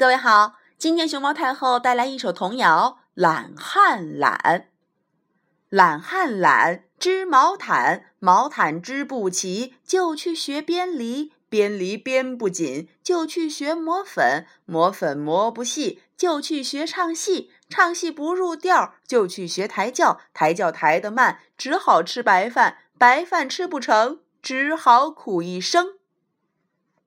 各位好，今天熊猫太后带来一首童谣《懒汉懒》。懒汉懒，织毛毯，毛毯织不齐，就去学编篱，编篱编不紧，就去学磨粉，磨粉磨不细，就去学唱戏，唱戏不入调，就去学抬轿，抬轿抬得慢，只好吃白饭，白饭吃不成，只好苦一生。